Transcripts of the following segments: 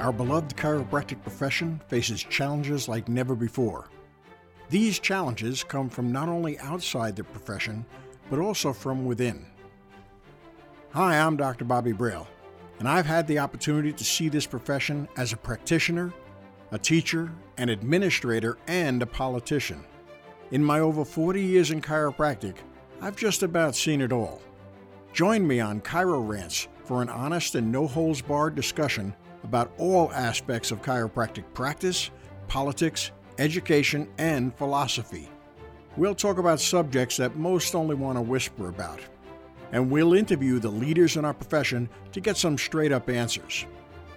our beloved chiropractic profession faces challenges like never before. These challenges come from not only outside the profession, but also from within. Hi, I'm Dr. Bobby Braille, and I've had the opportunity to see this profession as a practitioner, a teacher, an administrator, and a politician. In my over 40 years in chiropractic, I've just about seen it all. Join me on Chiro Rants for an honest and no holds barred discussion about all aspects of chiropractic practice, politics, education, and philosophy. We'll talk about subjects that most only want to whisper about. And we'll interview the leaders in our profession to get some straight up answers.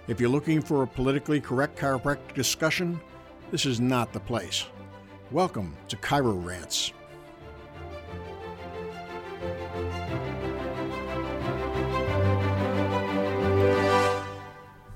If you're looking for a politically correct chiropractic discussion, this is not the place. Welcome to Chiro Rants.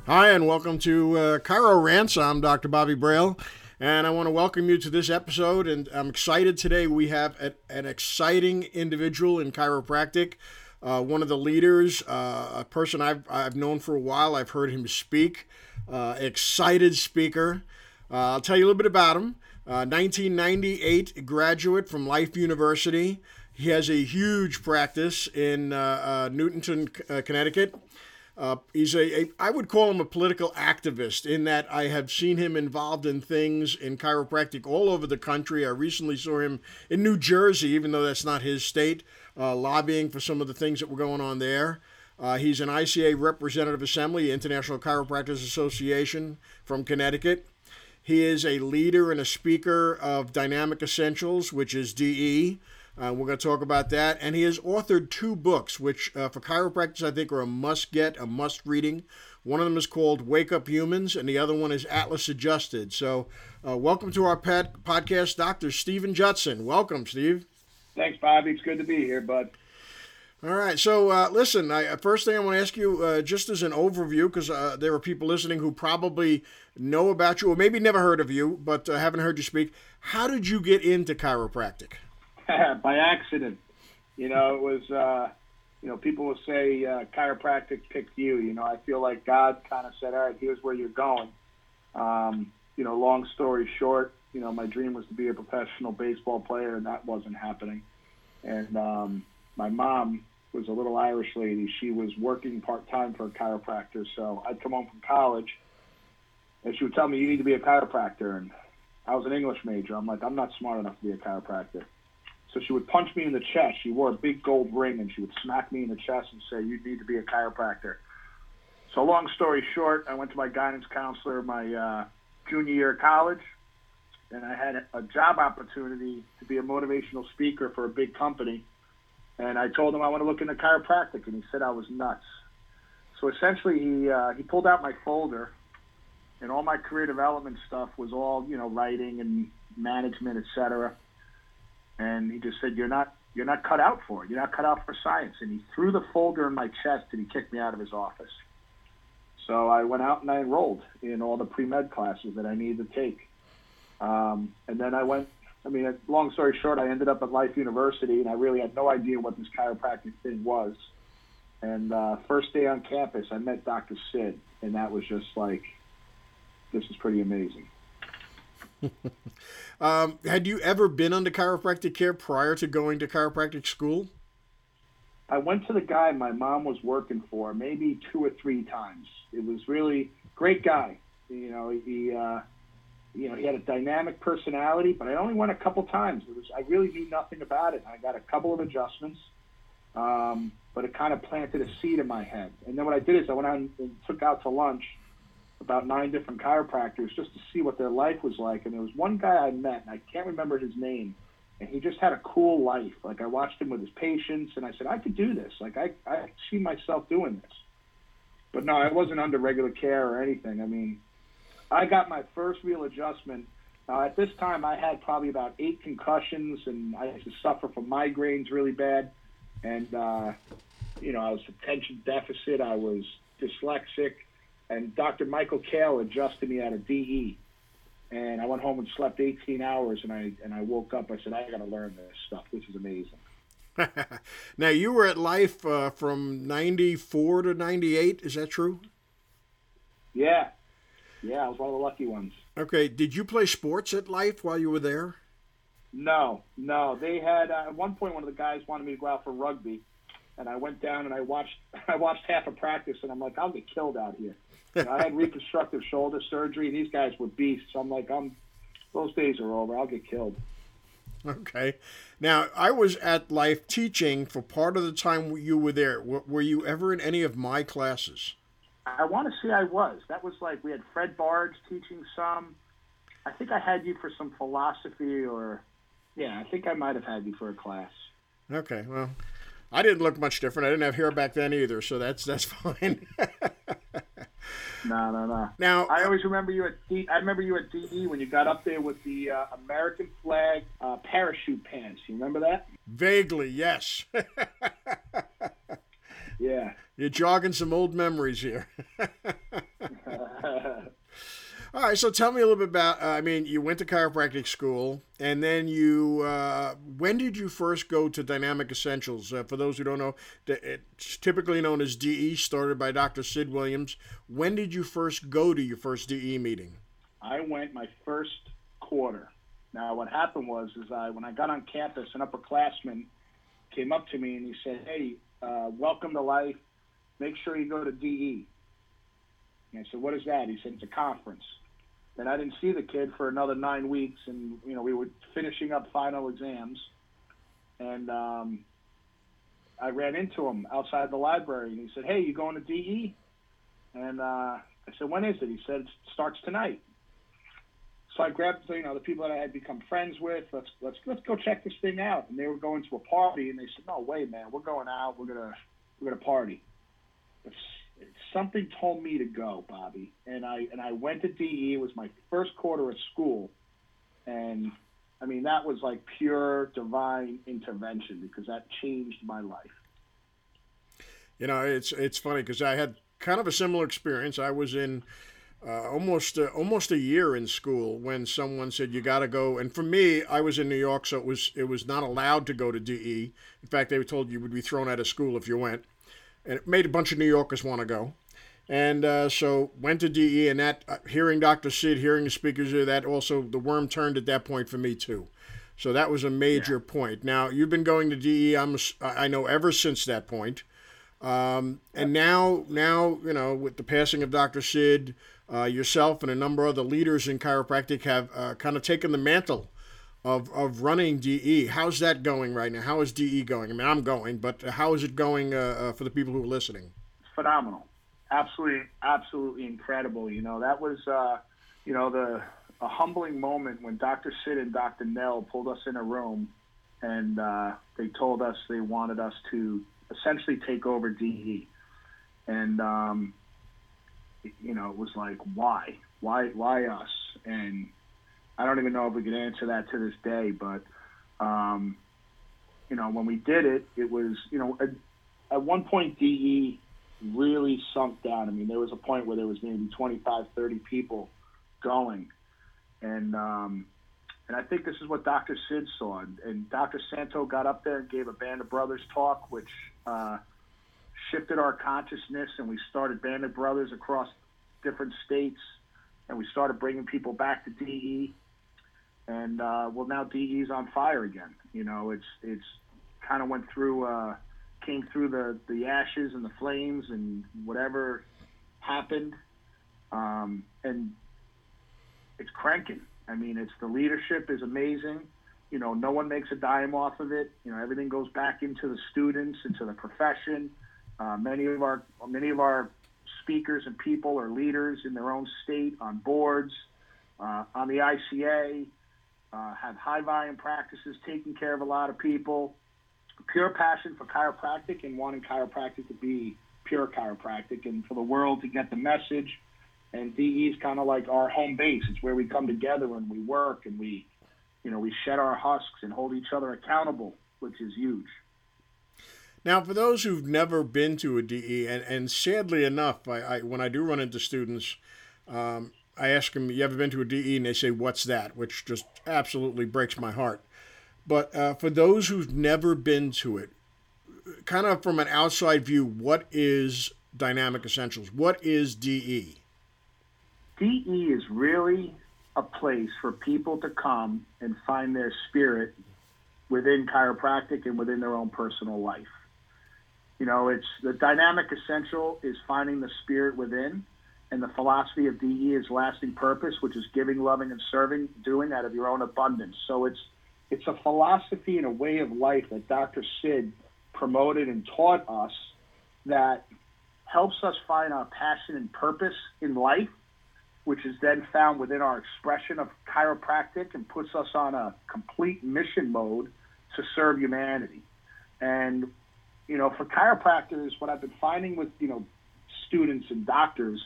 Hi, and welcome to uh, Chiro Rants. I'm Dr. Bobby Braille, and I want to welcome you to this episode. And I'm excited today. We have a, an exciting individual in chiropractic, uh, one of the leaders, uh, a person I've, I've known for a while. I've heard him speak, uh, excited speaker. Uh, I'll tell you a little bit about him. 1998 uh, graduate from Life University. He has a huge practice in uh, Newington, Connecticut. Uh, he's a, a, I would call him a political activist in that I have seen him involved in things in chiropractic all over the country. I recently saw him in New Jersey, even though that's not his state, uh, lobbying for some of the things that were going on there. Uh, he's an ICA Representative Assembly, International Chiropractors Association from Connecticut. He is a leader and a speaker of Dynamic Essentials, which is DE. Uh, we're going to talk about that. And he has authored two books, which uh, for chiropractors I think are a must get, a must reading. One of them is called Wake Up Humans, and the other one is Atlas Adjusted. So, uh, welcome to our pet podcast, Dr. Stephen Judson. Welcome, Steve. Thanks, Bobby. It's good to be here, bud. All right. So, uh, listen, I, first thing I want to ask you, uh, just as an overview, because uh, there are people listening who probably know about you or maybe never heard of you, but uh, haven't heard you speak. How did you get into chiropractic? by accident. You know, it was, uh, you know, people will say uh, chiropractic picked you. You know, I feel like God kind of said, all right, here's where you're going. Um, you know, long story short, you know, my dream was to be a professional baseball player, and that wasn't happening. And um, my mom was a little Irish lady. She was working part time for a chiropractor. So I'd come home from college, and she would tell me, "You need to be a chiropractor." And I was an English major. I'm like, I'm not smart enough to be a chiropractor. So she would punch me in the chest. She wore a big gold ring and she would smack me in the chest and say, You need to be a chiropractor. So, long story short, I went to my guidance counselor my uh, junior year of college, and I had a job opportunity to be a motivational speaker for a big company. And I told him I want to look into chiropractic, and he said I was nuts. So essentially, he uh, he pulled out my folder, and all my career development stuff was all you know writing and management, etc and he just said, "You're not you're not cut out for it. You're not cut out for science." And he threw the folder in my chest and he kicked me out of his office. So I went out and I enrolled in all the pre med classes that I needed to take. Um, and then I went. I mean, long story short, I ended up at Life University, and I really had no idea what this chiropractic thing was. And uh, first day on campus, I met Dr. Sid, and that was just like, this is pretty amazing. um, had you ever been under chiropractic care prior to going to chiropractic school? I went to the guy my mom was working for maybe two or three times. It was really great guy. You know, he uh, you know he had a dynamic personality, but I only went a couple times. It was I really knew nothing about it. I got a couple of adjustments, um, but it kind of planted a seed in my head. And then what I did is I went out and took out to lunch about nine different chiropractors just to see what their life was like. And there was one guy I met, and I can't remember his name, and he just had a cool life. Like I watched him with his patients, and I said, I could do this. Like I, I see myself doing this. But no, I wasn't under regular care or anything. I mean, I got my first real adjustment. Now, at this time, I had probably about eight concussions, and I used to suffer from migraines really bad. And, uh, you know, I was attention deficit. I was dyslexic and Dr. Michael Kale adjusted me out of DE. And I went home and slept 18 hours, and I and I woke up. I said, I got to learn this stuff. This is amazing. now you were at Life uh, from '94 to '98. Is that true? Yeah, Yeah, I was one of the lucky ones. Okay. Did you play sports at Life while you were there? No, no. They had uh, at one point one of the guys wanted me to go out for rugby, and I went down and I watched I watched half a practice, and I'm like, I'll get killed out here. I had reconstructive shoulder surgery. These guys were beasts. I'm like, I'm those days are over. I'll get killed. Okay. Now, I was at Life teaching for part of the time you were there. W- were you ever in any of my classes? I want to say I was. That was like we had Fred Barge teaching some. I think I had you for some philosophy, or yeah, I think I might have had you for a class. Okay. Well, I didn't look much different. I didn't have hair back then either, so that's that's fine. No, no, no. now, I always remember you at D. I remember you at DE when you got up there with the uh, American flag uh, parachute pants. You remember that? vaguely, yes. Yeah. You're jogging some old memories here. All right, so tell me a little bit about. Uh, I mean, you went to chiropractic school, and then you. Uh, when did you first go to Dynamic Essentials? Uh, for those who don't know, it's typically known as DE, started by Dr. Sid Williams. When did you first go to your first DE meeting? I went my first quarter. Now, what happened was, is I when I got on campus, an upperclassman came up to me and he said, "Hey, uh, welcome to life. Make sure you go to DE." And I said, "What is that?" He said, "It's a conference." Then I didn't see the kid for another nine weeks, and you know we were finishing up final exams, and um, I ran into him outside the library, and he said, "Hey, you going to DE?" And uh, I said, "When is it?" He said, "It starts tonight." So I grabbed, you know, the people that I had become friends with. Let's let's let's go check this thing out. And they were going to a party, and they said, "No way, man, we're going out. We're gonna we're gonna party." It's, something told me to go, Bobby, and I and I went to DE. It was my first quarter of school, and I mean that was like pure divine intervention because that changed my life. You know, it's it's funny because I had kind of a similar experience. I was in uh, almost uh, almost a year in school when someone said you got to go. And for me, I was in New York, so it was it was not allowed to go to DE. In fact, they were told you would be thrown out of school if you went, and it made a bunch of New Yorkers want to go. And uh, so went to DE, and that uh, hearing Dr. Sid, hearing the speakers there, that also the worm turned at that point for me too. So that was a major yeah. point. Now you've been going to DE. I'm I know ever since that point. Um, and now, now you know, with the passing of Dr. Sid, uh, yourself and a number of other leaders in chiropractic have uh, kind of taken the mantle of, of running DE. How's that going right now? How is DE going? I mean, I'm going, but how is it going uh, uh for the people who are listening? Phenomenal, absolutely, absolutely incredible. You know, that was, uh, you know, the a humbling moment when Dr. Sid and Dr. Nell pulled us in a room, and uh, they told us they wanted us to essentially take over DE. And, um, you know, it was like, why? Why, why us? And I don't even know if we could answer that to this day, but, um, you know, when we did it, it was, you know, at, at one point, DE really sunk down. I mean, there was a point where there was maybe 25, 30 people going. And, um, and I think this is what Dr. Sid saw. And Dr. Santo got up there and gave a Band of Brothers talk, which uh, shifted our consciousness, and we started Band of Brothers across different states, and we started bringing people back to DE. And uh, well, now DE is on fire again. You know, it's it's kind of went through, uh, came through the the ashes and the flames and whatever happened, um, and it's cranking. I mean, it's the leadership is amazing. You know, no one makes a dime off of it. You know, everything goes back into the students, into the profession. Uh, many of our many of our speakers and people are leaders in their own state on boards, uh, on the ICA, uh, have high volume practices, taking care of a lot of people. Pure passion for chiropractic and wanting chiropractic to be pure chiropractic and for the world to get the message and DE is kind of like our home base. It's where we come together and we work and we, you know, we shed our husks and hold each other accountable, which is huge. Now, for those who've never been to a DE, and, and sadly enough, I, I when I do run into students, um, I ask them, "You ever been to a DE?" and they say, "What's that?" Which just absolutely breaks my heart. But uh, for those who've never been to it, kind of from an outside view, what is Dynamic Essentials? What is DE? DE is really a place for people to come and find their spirit within chiropractic and within their own personal life. You know, it's the dynamic essential is finding the spirit within, and the philosophy of DE is lasting purpose, which is giving, loving, and serving, doing out of your own abundance. So it's it's a philosophy and a way of life that Dr. Sid promoted and taught us that helps us find our passion and purpose in life, which is then found within our expression of chiropractic and puts us on a complete mission mode to serve humanity. And, you know, for chiropractors, what I've been finding with, you know, students and doctors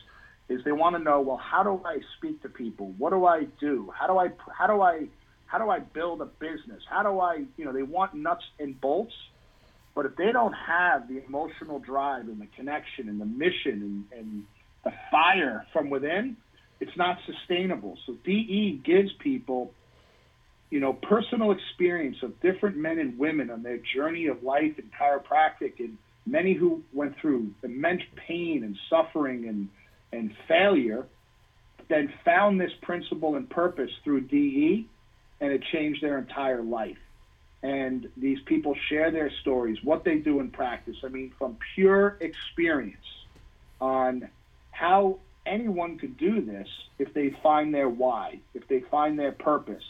is they want to know, well, how do I speak to people? What do I do? How do I, how do I, how do I build a business? How do I, you know, they want nuts and bolts but if they don't have the emotional drive and the connection and the mission and, and the fire from within, it's not sustainable. So DE gives people, you know, personal experience of different men and women on their journey of life in chiropractic and many who went through immense pain and suffering and, and failure, then found this principle and purpose through DE and it changed their entire life and these people share their stories, what they do in practice. I mean, from pure experience on how anyone could do this if they find their why, if they find their purpose.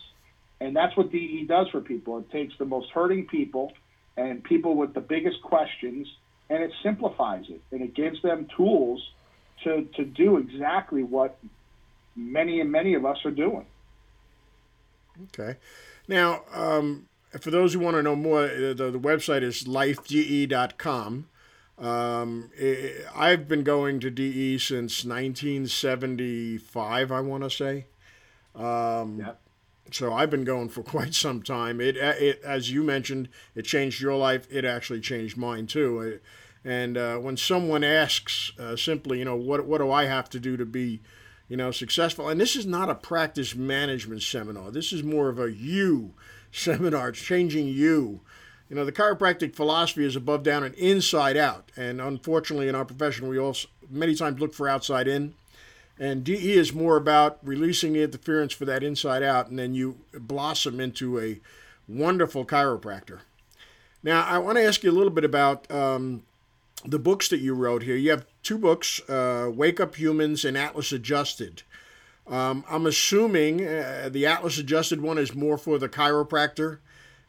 And that's what DE does for people. It takes the most hurting people and people with the biggest questions and it simplifies it and it gives them tools to, to do exactly what many and many of us are doing. Okay. Now, um, for those who want to know more, uh, the, the website is lifede.com. Um, it, I've been going to DE since 1975, I want to say. Um, yep. So I've been going for quite some time. It, it, as you mentioned, it changed your life. It actually changed mine too. And uh, when someone asks uh, simply, you know, what what do I have to do to be, you know, successful? And this is not a practice management seminar. This is more of a you seminar. It's changing you. You know, the chiropractic philosophy is above down and inside out. And unfortunately, in our profession, we also many times look for outside in. And DE is more about releasing the interference for that inside out, and then you blossom into a wonderful chiropractor. Now, I want to ask you a little bit about um, the books that you wrote here. You have two books uh, Wake Up Humans and Atlas Adjusted. Um, I'm assuming uh, the Atlas adjusted one is more for the chiropractor,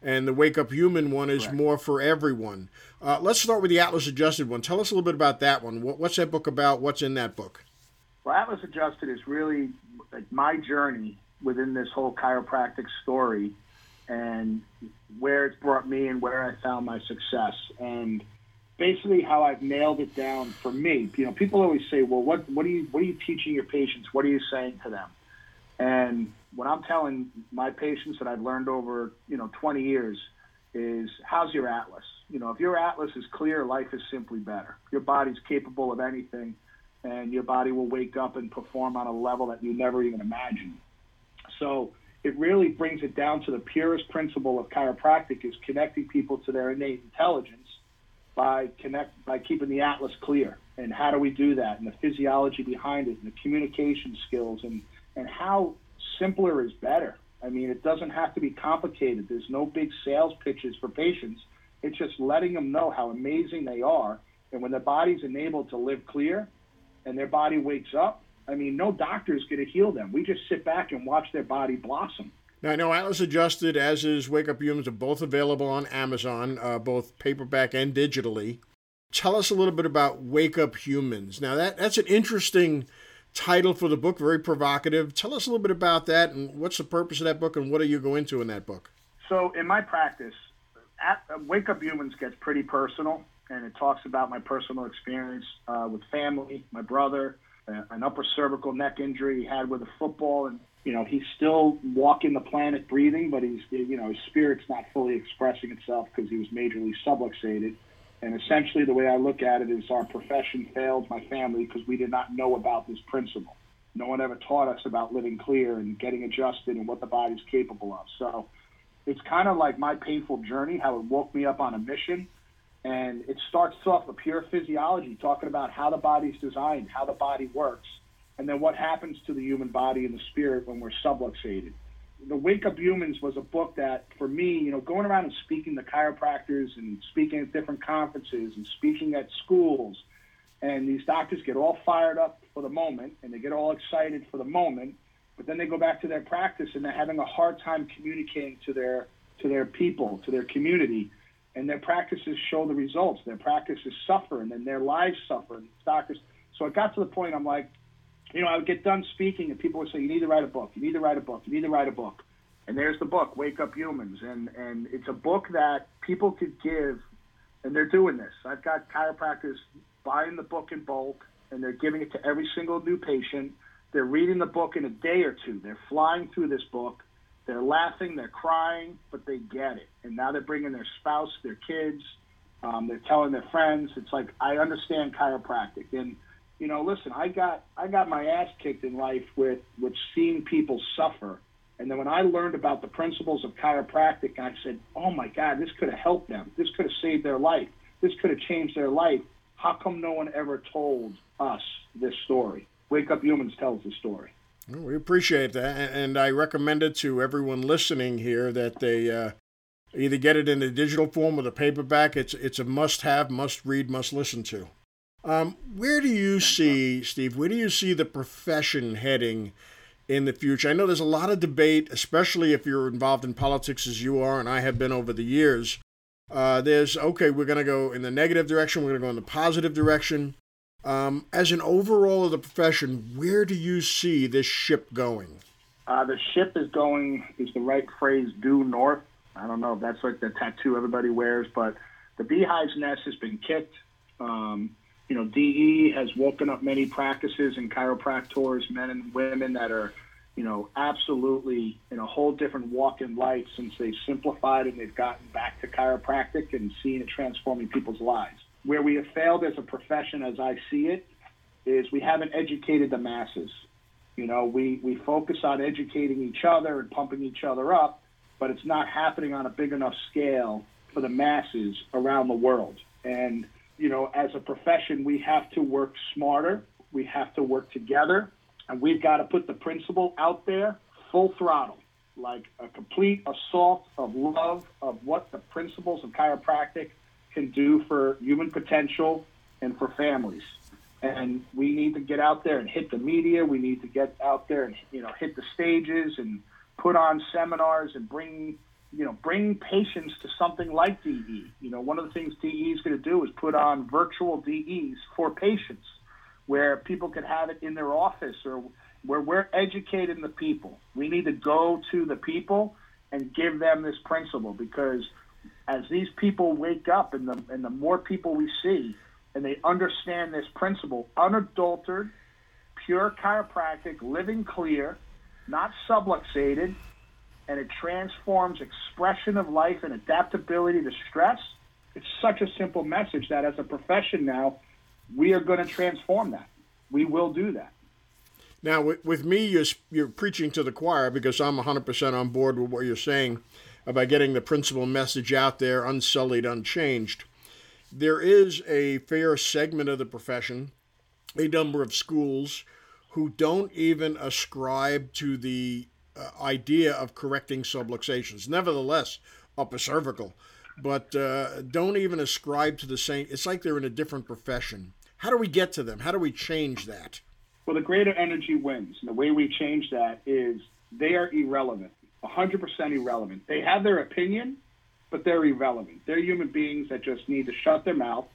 and the Wake Up Human one is Correct. more for everyone. Uh, let's start with the Atlas adjusted one. Tell us a little bit about that one. What, what's that book about? What's in that book? Well, Atlas adjusted is really like my journey within this whole chiropractic story, and where it's brought me and where I found my success. And basically how I've nailed it down for me. You know, people always say, "Well, what what are you what are you teaching your patients? What are you saying to them?" And what I'm telling my patients that I've learned over you know 20 years is, "How's your atlas? You know, if your atlas is clear, life is simply better. Your body's capable of anything, and your body will wake up and perform on a level that you never even imagined." So. It really brings it down to the purest principle of chiropractic is connecting people to their innate intelligence by connect by keeping the atlas clear. And how do we do that? And the physiology behind it, and the communication skills, and and how simpler is better. I mean, it doesn't have to be complicated. There's no big sales pitches for patients. It's just letting them know how amazing they are. And when their body's enabled to live clear and their body wakes up, I mean, no doctor is going to heal them. We just sit back and watch their body blossom. Now, I know Atlas Adjusted, as is Wake Up Humans, are both available on Amazon, uh, both paperback and digitally. Tell us a little bit about Wake Up Humans. Now, that, that's an interesting title for the book, very provocative. Tell us a little bit about that and what's the purpose of that book and what do you go into in that book? So, in my practice, at, uh, Wake Up Humans gets pretty personal and it talks about my personal experience uh, with family, my brother, uh, an upper cervical neck injury he had with a football, and you know, he's still walking the planet breathing, but he's, you know, his spirit's not fully expressing itself because he was majorly subluxated. And essentially, the way I look at it is our profession failed my family because we did not know about this principle. No one ever taught us about living clear and getting adjusted and what the body's capable of. So it's kind of like my painful journey, how it woke me up on a mission. And it starts off with pure physiology, talking about how the body's designed, how the body works and then what happens to the human body and the spirit when we're subluxated. The Wake Up Humans was a book that, for me, you know, going around and speaking to chiropractors and speaking at different conferences and speaking at schools, and these doctors get all fired up for the moment and they get all excited for the moment, but then they go back to their practice and they're having a hard time communicating to their to their people, to their community, and their practices show the results. Their practices suffer, and then their lives suffer. And doctors. So it got to the point. I'm like, you know, I would get done speaking, and people would say, "You need to write a book. You need to write a book. You need to write a book." And there's the book, Wake Up Humans, and and it's a book that people could give, and they're doing this. I've got chiropractors buying the book in bulk, and they're giving it to every single new patient. They're reading the book in a day or two. They're flying through this book they're laughing, they're crying, but they get it. And now they're bringing their spouse, their kids, um, they're telling their friends. It's like I understand chiropractic, and you know, listen, I got I got my ass kicked in life with with seeing people suffer, and then when I learned about the principles of chiropractic, I said, oh my God, this could have helped them. This could have saved their life. This could have changed their life. How come no one ever told us this story? Wake Up Humans tells the story. We appreciate that, and I recommend it to everyone listening here that they uh, either get it in the digital form or the paperback. It's it's a must-have, must-read, must-listen to. Um, where do you see, Steve? Where do you see the profession heading in the future? I know there's a lot of debate, especially if you're involved in politics as you are, and I have been over the years. Uh, there's okay, we're going to go in the negative direction. We're going to go in the positive direction. Um, as an overall of the profession, where do you see this ship going? Uh, the ship is going, is the right phrase, due north. I don't know if that's like the tattoo everybody wears, but the beehive's nest has been kicked. Um, you know, DE has woken up many practices and chiropractors, men and women that are, you know, absolutely in a whole different walk in life since they've simplified and they've gotten back to chiropractic and seeing it transforming people's lives where we have failed as a profession, as I see it, is we haven't educated the masses. You know, we, we focus on educating each other and pumping each other up, but it's not happening on a big enough scale for the masses around the world. And, you know, as a profession, we have to work smarter, we have to work together, and we've got to put the principle out there full throttle, like a complete assault of love of what the principles of chiropractic can do for human potential and for families. And we need to get out there and hit the media. We need to get out there and you know hit the stages and put on seminars and bring you know bring patients to something like DE. You know, one of the things DE is going to do is put on virtual DEs for patients, where people can have it in their office or where we're educating the people. We need to go to the people and give them this principle because as these people wake up and the and the more people we see and they understand this principle, unadulterated, pure chiropractic, living clear, not subluxated, and it transforms expression of life and adaptability to stress. It's such a simple message that as a profession now, we are going to transform that. We will do that. Now, with, with me, you're, you're preaching to the choir because I'm 100% on board with what you're saying by getting the principal message out there unsullied, unchanged. There is a fair segment of the profession, a number of schools, who don't even ascribe to the uh, idea of correcting subluxations. Nevertheless, upper cervical, but uh, don't even ascribe to the same. It's like they're in a different profession. How do we get to them? How do we change that? Well, the greater energy wins. And the way we change that is they are irrelevant. 100% irrelevant. They have their opinion, but they're irrelevant. They're human beings that just need to shut their mouth,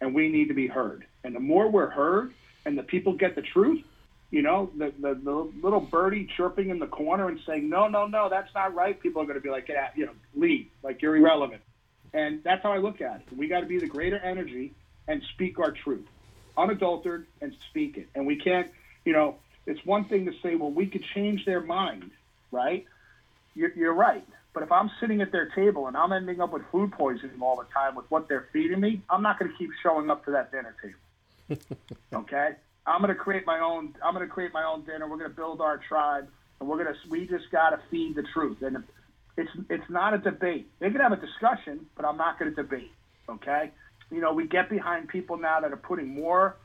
and we need to be heard. And the more we're heard, and the people get the truth, you know, the, the, the little birdie chirping in the corner and saying, no, no, no, that's not right. People are going to be like, yeah, you know, leave, like you're irrelevant. And that's how I look at it. We got to be the greater energy and speak our truth, unadulterated, and speak it. And we can't, you know, it's one thing to say, well, we could change their mind, right? you're, you're right. But if I'm sitting at their table and I'm ending up with food poisoning all the time with what they're feeding me, I'm not going to keep showing up to that dinner table. okay? I'm to create my own. I'm to create my own dinner. We're to build our tribe, and we're to. We just got to feed the truth. And it's it's not a debate. They can have a discussion, but I'm not to debate. Okay? You know, we get behind people now that are putting more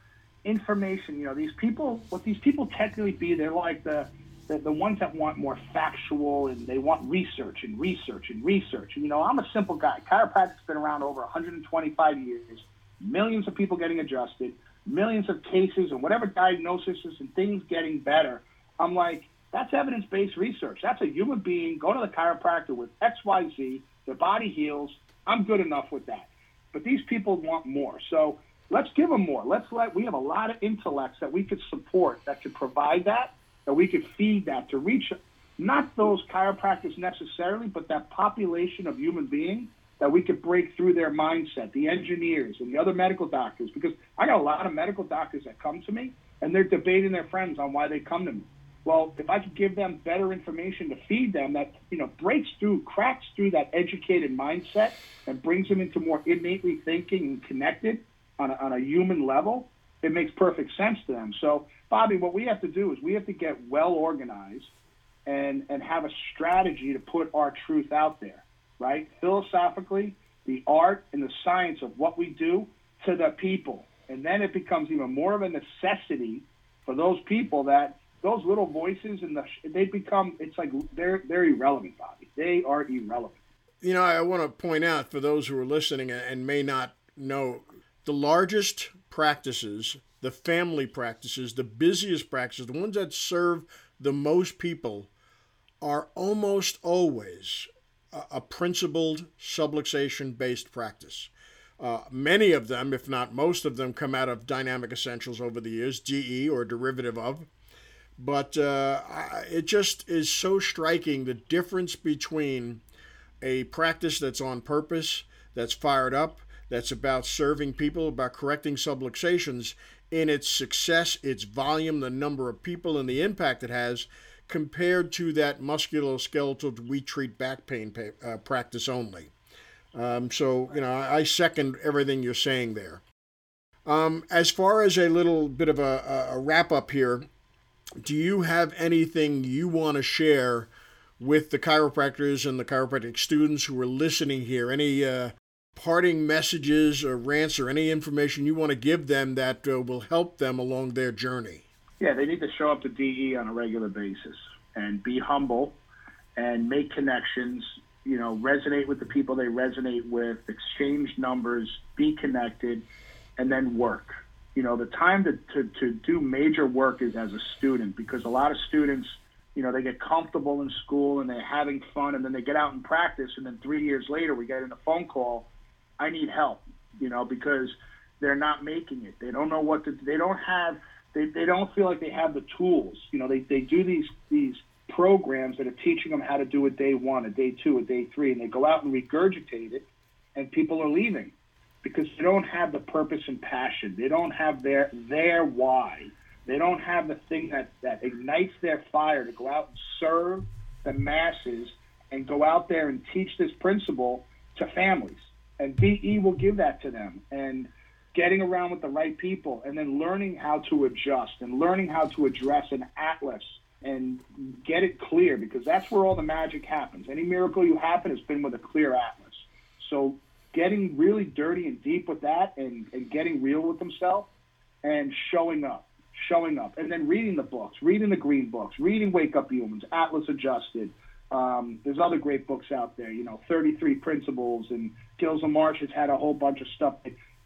information. You know, these people, what these people technically be, they're like the, the, the ones that want more factual and they want research and research and research. And, you know, I'm a simple guy. Chiropractic's been around over 125 years, millions of people getting adjusted, millions of cases and whatever diagnoses and things getting better. I'm like, that's evidence based research. That's a human being Go to the chiropractor with XYZ, their body heals. I'm good enough with that. But these people want more. So let's give them more. Let's let, we have a lot of intellects that we could support that could provide that, that we could feed that to reach not those chiropractors necessarily, but that population of human beings that we could break through their mindset, the engineers and the other medical doctors, because I got a lot of medical doctors that come to me and they're debating their friends on why they come to me. Well, if I could give them better information to feed them that, you know, breaks through, cracks through that educated mindset and brings them into more innately thinking and connected on a, on a human level, it makes perfect sense to them. So, Bobby, what we have to do is we have to get well organized and, and have a strategy to put our truth out there, right? Philosophically, the art and the science of what we do to the people. And then it becomes even more of a necessity for those people that those little voices and the they become it's like they're they're irrelevant, Bobby. They are irrelevant. You know, I want to point out for those who are listening and may not know, the largest practices, the family practices, the busiest practices, the ones that serve the most people, are almost always a, principled subluxation based practice. Uh, many of them, if not most of them, come out of Dynamic Essentials over the years, DE or derivative of. But uh, it just is so striking the difference between a practice that's on purpose, that's fired up, that's about serving people, about correcting subluxations in its success, its volume, the number of people, and the impact it has, compared to that musculoskeletal we treat back pain uh, practice only. Um, so, you know, I second everything you're saying there. Um, as far as a little bit of a, a wrap up here, do you have anything you want to share with the chiropractors and the chiropractic students who are listening here? Any uh, parting messages or rants or any information you want to give them that uh, will help them along their journey? Yeah, they need to show up to DE on a regular basis and be humble and make connections. You know, resonate with the people they resonate with, exchange numbers, be connected, and then work you know, the time to, to, to do major work is as a student because a lot of students, you know, they get comfortable in school and they're having fun and then they get out and practice and then three years later we get in a phone call, I need help, you know, because they're not making it. They don't know what to, they don't have, they, they don't feel like they have the tools. You know, they, they do these, these programs that are teaching them how to do a day one, a day two, a day three, and they go out and regurgitate it and people are leaving because they don't have the purpose and passion. They don't have their their why. They don't have the thing that, that ignites their fire to go out and serve the masses and go out there and teach this principle to families. And DE will give that to them. And getting around with the right people and then learning how to adjust and learning how to address an atlas and get it clear because that's where all the magic happens. Any miracle you happen has been with a clear atlas. So getting really dirty and deep with that and, and getting real with themselves and showing up, showing up, and then reading the books, reading the green books, reading Wake Up Humans, Atlas Adjusted. Um, there's other great books out there, you know, 33 Principles, and Gills Marsh has had a whole bunch of stuff.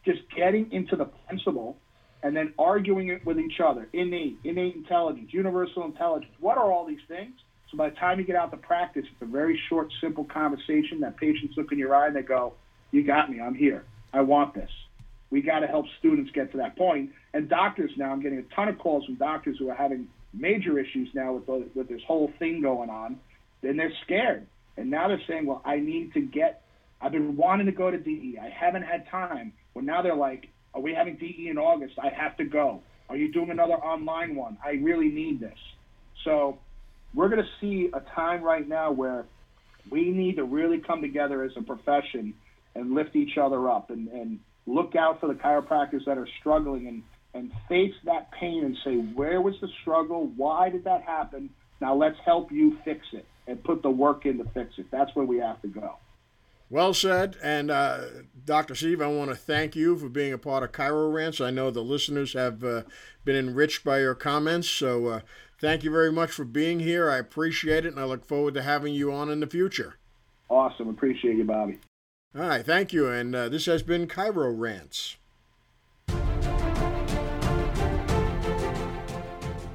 Just getting into the principle and then arguing it with each other. Innate, innate intelligence, universal intelligence. What are all these things? So by the time you get out to practice, it's a very short, simple conversation that patients look in your eye and they go, you got me. I'm here. I want this. We got to help students get to that point. And doctors now, I'm getting a ton of calls from doctors who are having major issues now with the, with this whole thing going on, and they're scared. And now they're saying, well, I need to get. I've been wanting to go to DE. I haven't had time. Now they're like, are we having DE in August? I have to go. Are you doing another online one? I really need this. So we're going to see a time right now where we need to really come together as a profession and lift each other up and, and look out for the chiropractors that are struggling and, and face that pain and say, where was the struggle? Why did that happen? Now let's help you fix it and put the work in to fix it. That's where we have to go. Well said. And uh, Dr. Steve, I want to thank you for being a part of Chiro Rants. I know the listeners have uh, been enriched by your comments. So uh, thank you very much for being here. I appreciate it, and I look forward to having you on in the future. Awesome. Appreciate you, Bobby. All right. Thank you. And uh, this has been Chiro Rants.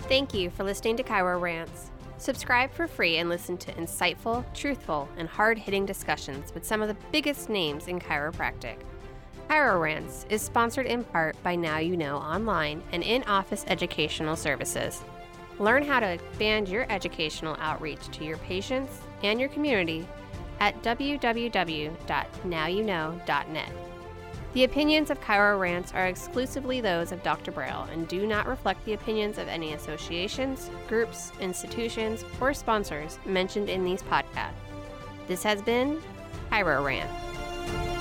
Thank you for listening to Chiro Rants. Subscribe for free and listen to insightful, truthful, and hard hitting discussions with some of the biggest names in chiropractic. Chiro Rants is sponsored in part by Now You Know online and in office educational services. Learn how to expand your educational outreach to your patients and your community at www.nowyouknow.net. The opinions of Chiro Rants are exclusively those of Dr. Braille and do not reflect the opinions of any associations, groups, institutions, or sponsors mentioned in these podcasts. This has been Chiro Rant.